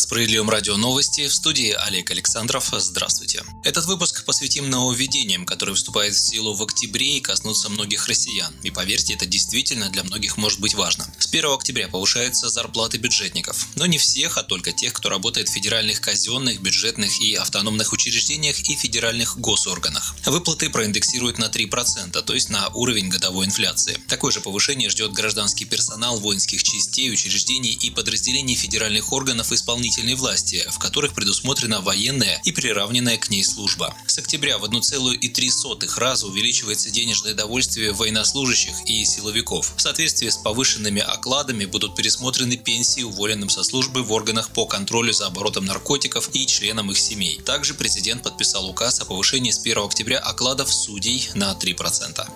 Справедливом радио новости в студии Олег Александров. Здравствуйте. Этот выпуск посвятим нововведениям, которые вступают в силу в октябре и коснутся многих россиян. И поверьте, это действительно для многих может быть важно. С 1 октября повышаются зарплаты бюджетников. Но не всех, а только тех, кто работает в федеральных казенных, бюджетных и автономных учреждениях и федеральных госорганах. Выплаты проиндексируют на 3%, то есть на уровень годовой инфляции. Такое же повышение ждет гражданский персонал воинских частей, учреждений и подразделений федеральных органов исполнения исполнительной власти, в которых предусмотрена военная и приравненная к ней служба. С октября в 1,3 раза увеличивается денежное довольствие военнослужащих и силовиков. В соответствии с повышенными окладами будут пересмотрены пенсии уволенным со службы в органах по контролю за оборотом наркотиков и членам их семей. Также президент подписал указ о повышении с 1 октября окладов судей на 3%.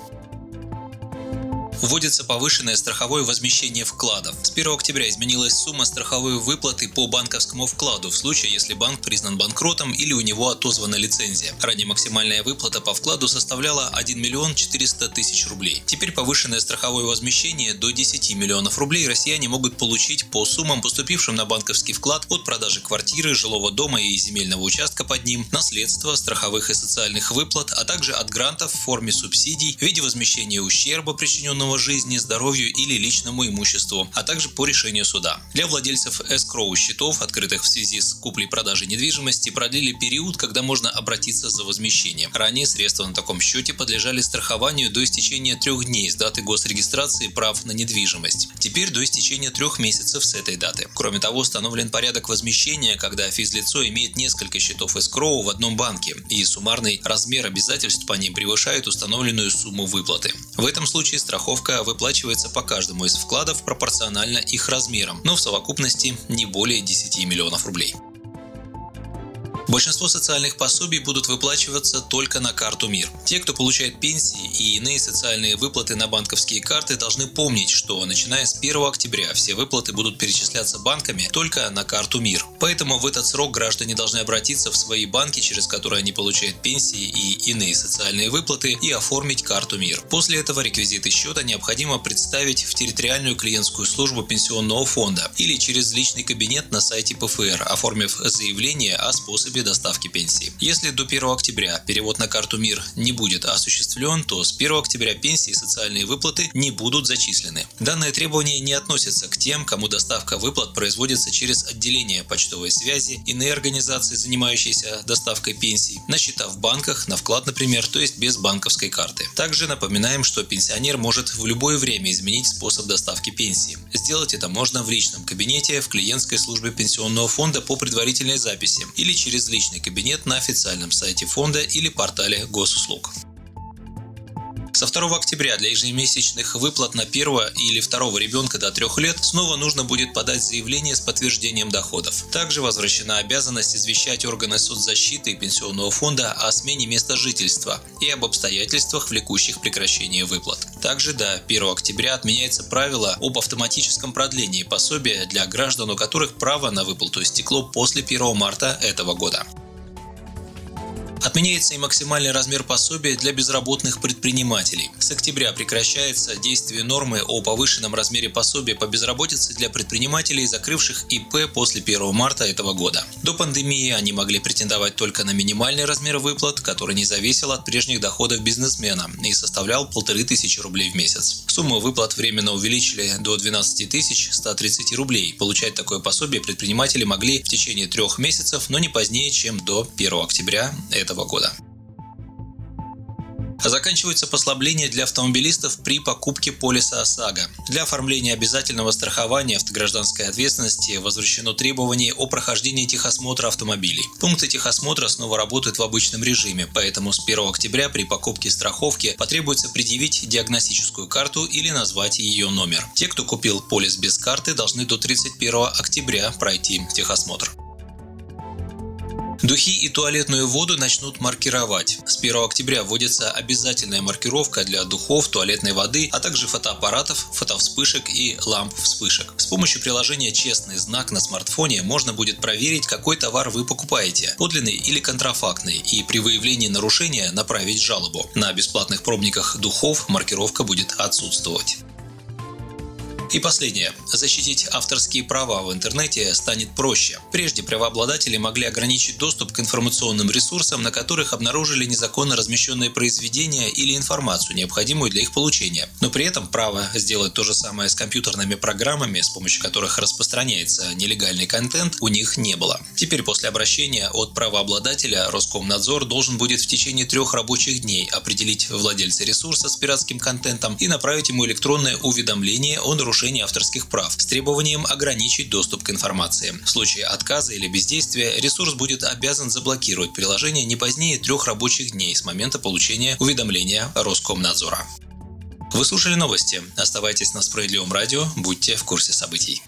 Вводится повышенное страховое возмещение вкладов. С 1 октября изменилась сумма страховой выплаты по банковскому вкладу в случае, если банк признан банкротом или у него отозвана лицензия. Ранее максимальная выплата по вкладу составляла 1 миллион 400 тысяч рублей. Теперь повышенное страховое возмещение до 10 миллионов рублей россияне могут получить по суммам, поступившим на банковский вклад от продажи квартиры, жилого дома и земельного участка под ним, наследства, страховых и социальных выплат, а также от грантов в форме субсидий в виде возмещения ущерба, причиненного причиненного жизни, здоровью или личному имуществу, а также по решению суда. Для владельцев эскроу счетов, открытых в связи с куплей-продажей недвижимости, продлили период, когда можно обратиться за возмещением. Ранее средства на таком счете подлежали страхованию до истечения трех дней с даты госрегистрации прав на недвижимость. Теперь до истечения трех месяцев с этой даты. Кроме того, установлен порядок возмещения, когда физлицо имеет несколько счетов эскроу в одном банке, и суммарный размер обязательств по ним превышает установленную сумму выплаты. В этом случае страховка Страховка выплачивается по каждому из вкладов пропорционально их размерам, но в совокупности не более 10 миллионов рублей. Большинство социальных пособий будут выплачиваться только на карту МИР. Те, кто получает пенсии и иные социальные выплаты на банковские карты, должны помнить, что начиная с 1 октября все выплаты будут перечисляться банками только на карту МИР. Поэтому в этот срок граждане должны обратиться в свои банки, через которые они получают пенсии и иные социальные выплаты, и оформить карту МИР. После этого реквизиты счета необходимо представить в территориальную клиентскую службу пенсионного фонда или через личный кабинет на сайте ПФР, оформив заявление о способе доставки пенсии. Если до 1 октября перевод на карту МИР не будет осуществлен, то с 1 октября пенсии и социальные выплаты не будут зачислены. Данное требование не относится к тем, кому доставка выплат производится через отделение почтовой связи, иные организации, занимающиеся доставкой пенсий, на счета в банках, на вклад, например, то есть без банковской карты. Также напоминаем, что пенсионер может в любое время изменить способ доставки пенсии. Сделать это можно в личном кабинете в клиентской службе пенсионного фонда по предварительной записи или через личный кабинет на официальном сайте фонда или портале госуслуг. Со 2 октября для ежемесячных выплат на первого или второго ребенка до 3 лет снова нужно будет подать заявление с подтверждением доходов. Также возвращена обязанность извещать органы соцзащиты и пенсионного фонда о смене места жительства и об обстоятельствах, влекущих прекращение выплат. Также до 1 октября отменяется правило об автоматическом продлении пособия для граждан, у которых право на выплату истекло после 1 марта этого года. Отменяется и максимальный размер пособия для безработных предпринимателей. С октября прекращается действие нормы о повышенном размере пособия по безработице для предпринимателей, закрывших ИП после 1 марта этого года. До пандемии они могли претендовать только на минимальный размер выплат, который не зависел от прежних доходов бизнесмена и составлял 1500 рублей в месяц. Сумму выплат временно увеличили до 12 130 рублей. Получать такое пособие предприниматели могли в течение трех месяцев, но не позднее, чем до 1 октября этого года. Заканчиваются послабления для автомобилистов при покупке полиса ОСАГО. Для оформления обязательного страхования автогражданской ответственности возвращено требование о прохождении техосмотра автомобилей. Пункты техосмотра снова работают в обычном режиме, поэтому с 1 октября при покупке страховки потребуется предъявить диагностическую карту или назвать ее номер. Те, кто купил полис без карты, должны до 31 октября пройти техосмотр. Духи и туалетную воду начнут маркировать. С 1 октября вводится обязательная маркировка для духов, туалетной воды, а также фотоаппаратов, фотовспышек и ламп вспышек. С помощью приложения «Честный знак» на смартфоне можно будет проверить, какой товар вы покупаете – подлинный или контрафактный, и при выявлении нарушения направить жалобу. На бесплатных пробниках духов маркировка будет отсутствовать. И последнее. Защитить авторские права в интернете станет проще. Прежде правообладатели могли ограничить доступ к информационным ресурсам, на которых обнаружили незаконно размещенные произведения или информацию, необходимую для их получения. Но при этом право сделать то же самое с компьютерными программами, с помощью которых распространяется нелегальный контент, у них не было. Теперь после обращения от правообладателя Роскомнадзор должен будет в течение трех рабочих дней определить владельца ресурса с пиратским контентом и направить ему электронное уведомление о нарушении нарушения авторских прав с требованием ограничить доступ к информации. В случае отказа или бездействия ресурс будет обязан заблокировать приложение не позднее трех рабочих дней с момента получения уведомления Роскомнадзора. Вы слушали новости. Оставайтесь на Справедливом радио, будьте в курсе событий.